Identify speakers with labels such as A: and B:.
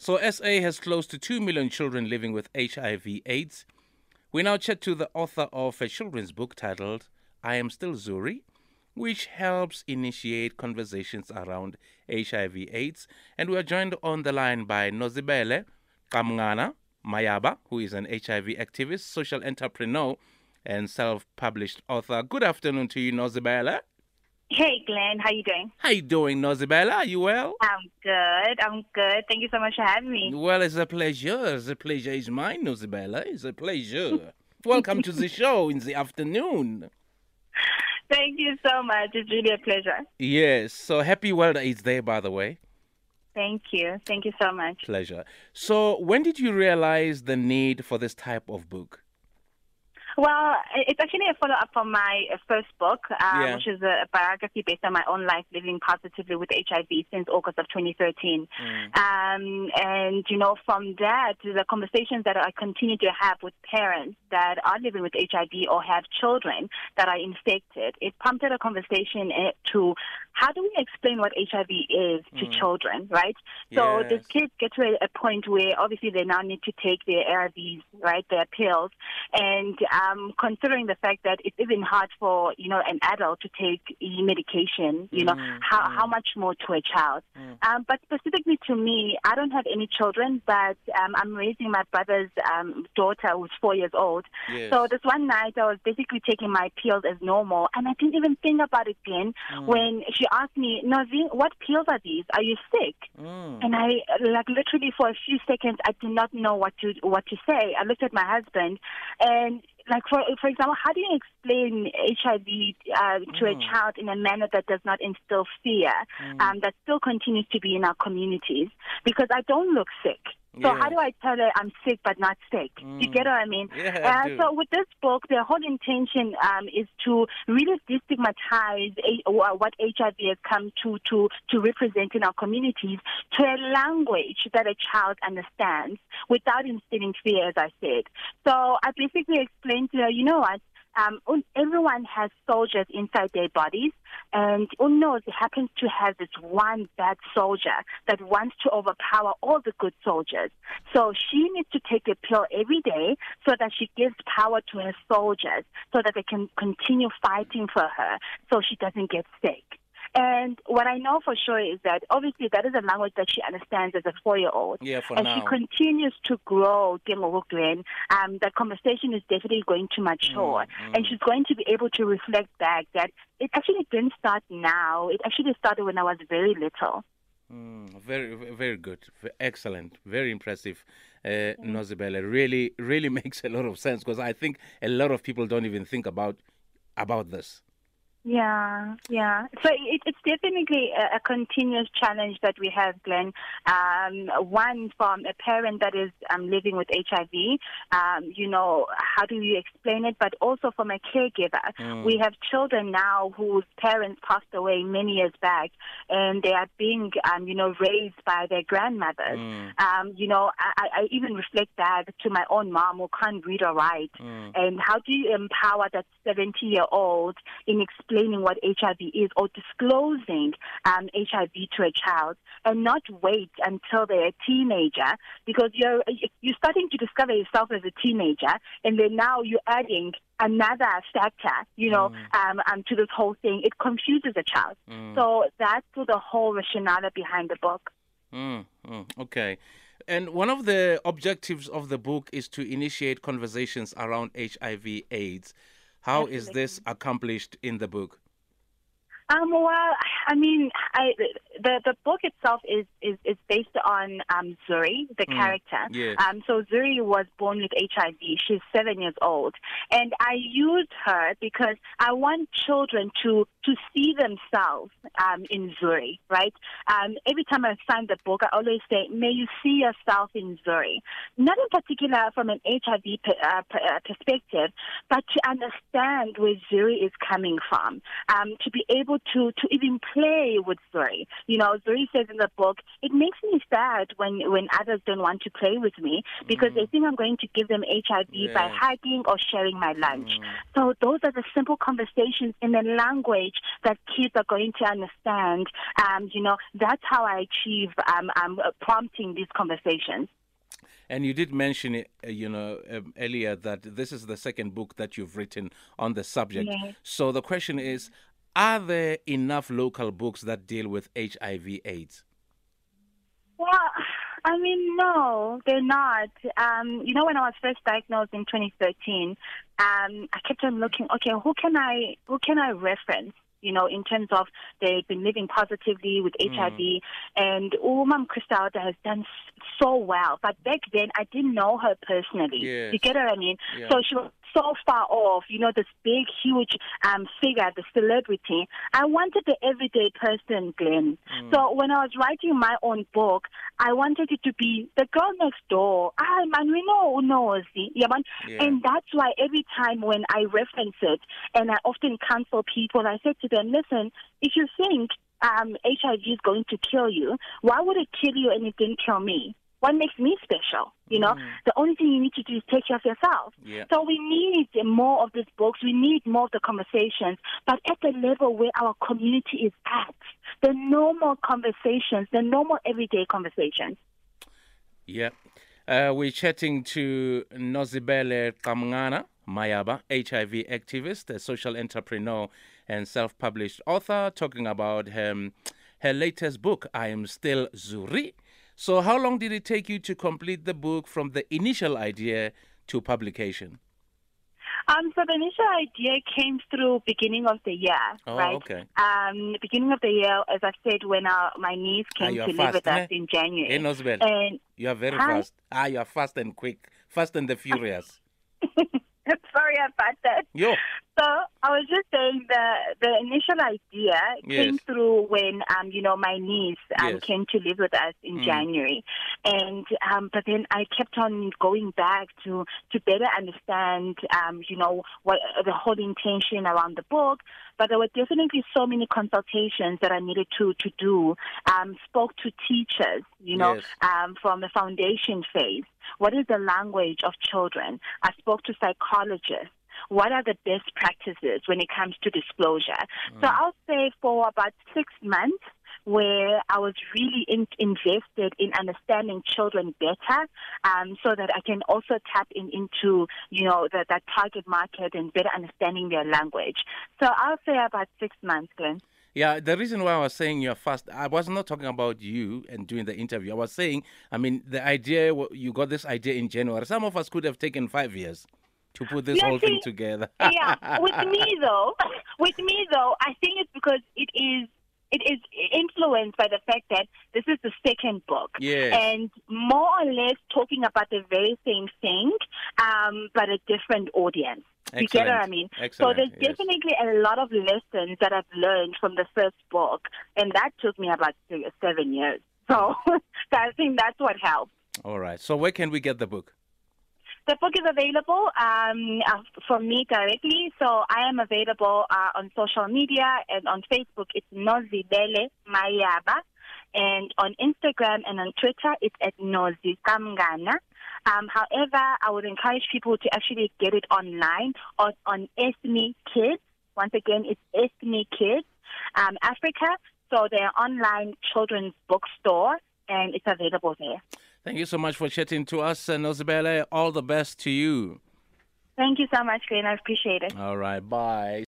A: So, SA has close to 2 million children living with HIV/AIDS. We now chat to the author of a children's book titled I Am Still Zuri, which helps initiate conversations around HIV/AIDS. And we are joined on the line by Nozibele Qamngana Mayaba, who is an HIV activist, social entrepreneur, and self-published author. Good afternoon to you, Nozibele.
B: Hey, Glenn. How you doing?
A: How you doing, Nozibele? Are you well?
B: I'm good. I'm good. Thank you so much for having me.
A: Well, it's a pleasure. It's a pleasure is mine, Nozibele. It's a pleasure. Welcome to the show in the afternoon.
B: Thank you so much. It's really a pleasure.
A: Yes. So happy World AIDS Day, by the way.
B: Thank you. Thank you so much.
A: Pleasure. So, when did you realize the need for this type of book?
B: Well, it's actually a follow up from my uh, first book, um,
A: Yeah.
B: which is a biography based on my own life living positively with HIV since August of 2013. Um, and, you know, from that, the conversations that I continue to have with parents that are living with HIV or have children that are infected, it prompted a conversation uh, to how do we explain what HIV is to children, right? So the
A: Yes.
B: kids get to a, a point where obviously they now need to take their ARVs, right, their pills, and um, considering the fact that it's even hard for you know an adult to take medication, you know, how how much more to a child? Um, but specifically to me, I don't have any children, but um, I'm raising my brother's um, daughter who's four years old.
A: Yes.
B: So this one night, I was basically taking my pills as normal, and I didn't even think about it then when she asked me, Nozi, what pills are these? Are you sick?
A: Mm.
B: And I, like, literally for a few seconds, I did not know what to what to say. I looked at my husband, and like, for for example, how do you explain HIV uh, to a child in a manner that does not instill fear, um, that still continues to be in our communities? Because I don't look sick. So
A: Yeah.
B: how do I tell her I'm sick but not sick? You get what I mean?
A: Yeah, I
B: uh,
A: do.
B: so with this book, the whole intention um, is to really destigmatize a, what HIV has come to, to, to represent in our communities to a language that a child understands without instilling fear, as I said. So I basically explained to her, you know what? Um, everyone has soldiers inside their bodies, and Unknows happens to have this one bad soldier that wants to overpower all the good soldiers. So she needs to take a pill every day so that she gives power to her soldiers so that they can continue fighting for her so she doesn't get sick. And what I know for sure is that obviously that is a language that she understands as a four-year-old.
A: Yeah, for
B: As
A: now.
B: she continues to grow, Glenn, um, that conversation is definitely going to mature.
A: Mm,
B: And she's going to be able to reflect back that it actually didn't start now. It actually started when I was very little.
A: Mm, very, very good. Excellent. Very impressive, uh, Nozibele. Really, really makes a lot of sense because I think a lot of people don't even think about about this.
B: Yeah, yeah. So it, it's definitely a, a continuous challenge that we have, Glenn. Um, one from a parent that is um, living with HIV. Um, you know, how do you explain it? But also from a caregiver. We have children now whose parents passed away many years back, and they are being, um, you know, raised by their grandmothers. Um, you know, I, I even reflect back to my own mom who can't read or write. And how do you empower that 70 year old in explaining what HIV is or disclosing um, HIV to a child and not wait until they're a teenager because you're, you're starting to discover yourself as a teenager and then now you're adding another factor, you know, um, um, to this whole thing. It confuses a child. So that's the whole rationale behind the book.
A: Mm, mm, okay. And one of the objectives of the book is to initiate conversations around HIV AIDS. How is this accomplished in the book?
B: Um, well, I mean, I, the the book itself is is, is based on um, Zuri, the character.
A: yes.
B: Um, so Zuri was born with HIV. She's seven years old, and I used her because I want children to to see themselves um, in Zuri. Right. Um, every time I sign the book, I always say, "May you see yourself in Zuri." Not in particular from an HIV per, uh, per, uh, perspective, but to understand where Zuri is coming from, um, to be able able to to even play with Zuri. You know, Zuri says in the book, it makes me sad when when others don't want to play with me because mm. they think I'm going to give them HIV yes. by hugging or sharing my lunch. Mm. So those are the simple conversations in the language that kids are going to understand. Um, you know, that's how I achieve um, um, prompting these conversations.
A: And you did mention, it, uh, you know, um, earlier that this is the second book that you've written on the subject. Yes. So the question is, are there enough local books that deal with HIV/AIDS?
B: Well, I mean, no, they're not. Um, you know, when I was first diagnosed in 2013, um, I kept on looking. Okay, who can I who can I reference? you know, in terms of they've been living positively with mm. HIV. And Umam Criselda has done so well. But back then, I didn't know her personally. Yes. You get what I mean? Yeah. So she was so far off, you know, this big, huge um, figure, the celebrity. I wanted the everyday person, Glenn. Mm. So when I was writing my own book, I wanted it to be the girl next door. Ah, man, we know who knows. Yeah, man. Yeah. And that's why every time when I reference it, and I often counsel people, I say to them, listen, if you think um, HIV is going to kill you, why would it kill you and it didn't kill me? What makes me special? You know, mm. the only thing you need to do is take care of yourself. Yeah. So we need more of these books. We need more of the conversations, but at the level where our community is at, the normal conversations, the normal everyday conversations.
A: Yeah. Uh, we're chatting to Nozibele Qamngana Mayaba, HIV activist, a social entrepreneur, and self published author, talking about her, her latest book, I Am Still Zuri so, how long did it take you to complete the book from the initial idea to publication?
B: Um, so the initial idea came through beginning of the year,
A: oh,
B: right?
A: Okay.
B: Um, beginning of the year, as I said, when our, my niece ah, came ah, to fast, live with eh? us in January.
A: In and you are very fast. Ah, you are fast and quick, fast and the furious.
B: Sorry about that.
A: Yo.
B: So I was just saying the the initial idea yes. came through when um you know my niece um yes. came to live with us in mm. January, and um but then I kept on going back to to better understand um you know what the whole intention around the book, but there were definitely so many consultations that I needed to to do. Um, spoke to teachers, you know, yes. um from the foundation phase. What is the language of children? I spoke to psychologists what are the best practices when it comes to disclosure. Mm. So I'll say for about six months, where I was really in, invested in understanding children better, um, so that I can also tap in into you know the, that target market and better understanding their language. So I'll say about six months, Glenn.
A: Yeah, the reason why I was saying you're fast, I was not talking about you and doing the interview. I was saying, I mean, the idea you got this idea in January. Some of us could have taken five years to put this whole thing together.
B: yeah, with me though, with me though, I think it's because it is it is influenced by the fact that this is the second book,
A: yes.
B: and more or less talking about the very same thing, um, but a different audience.
A: Excellent.
B: You get what I mean?
A: Excellent.
B: So there's yes. definitely a lot of lessons that I've learned from the first book, and that took me about seven years. So I think that's what helped.
A: All right. So where can we get the book?
B: The book is available um, uh, me directly, so I am available uh, on social media and on Facebook. It's Nozibele Mayaba, and on Instagram and on Twitter, it's at Nozikamngana. Um, however, I would encourage people to actually get it online or on Ethnic Kids. Once again, it's Ethnic Kids um, Africa. So they're online children's bookstore, and it's available there.
A: Thank you so much for chatting to us, and Nozibele. All the best to you.
B: Thank you so much, Glenn. I appreciate it.
A: All right. Bye.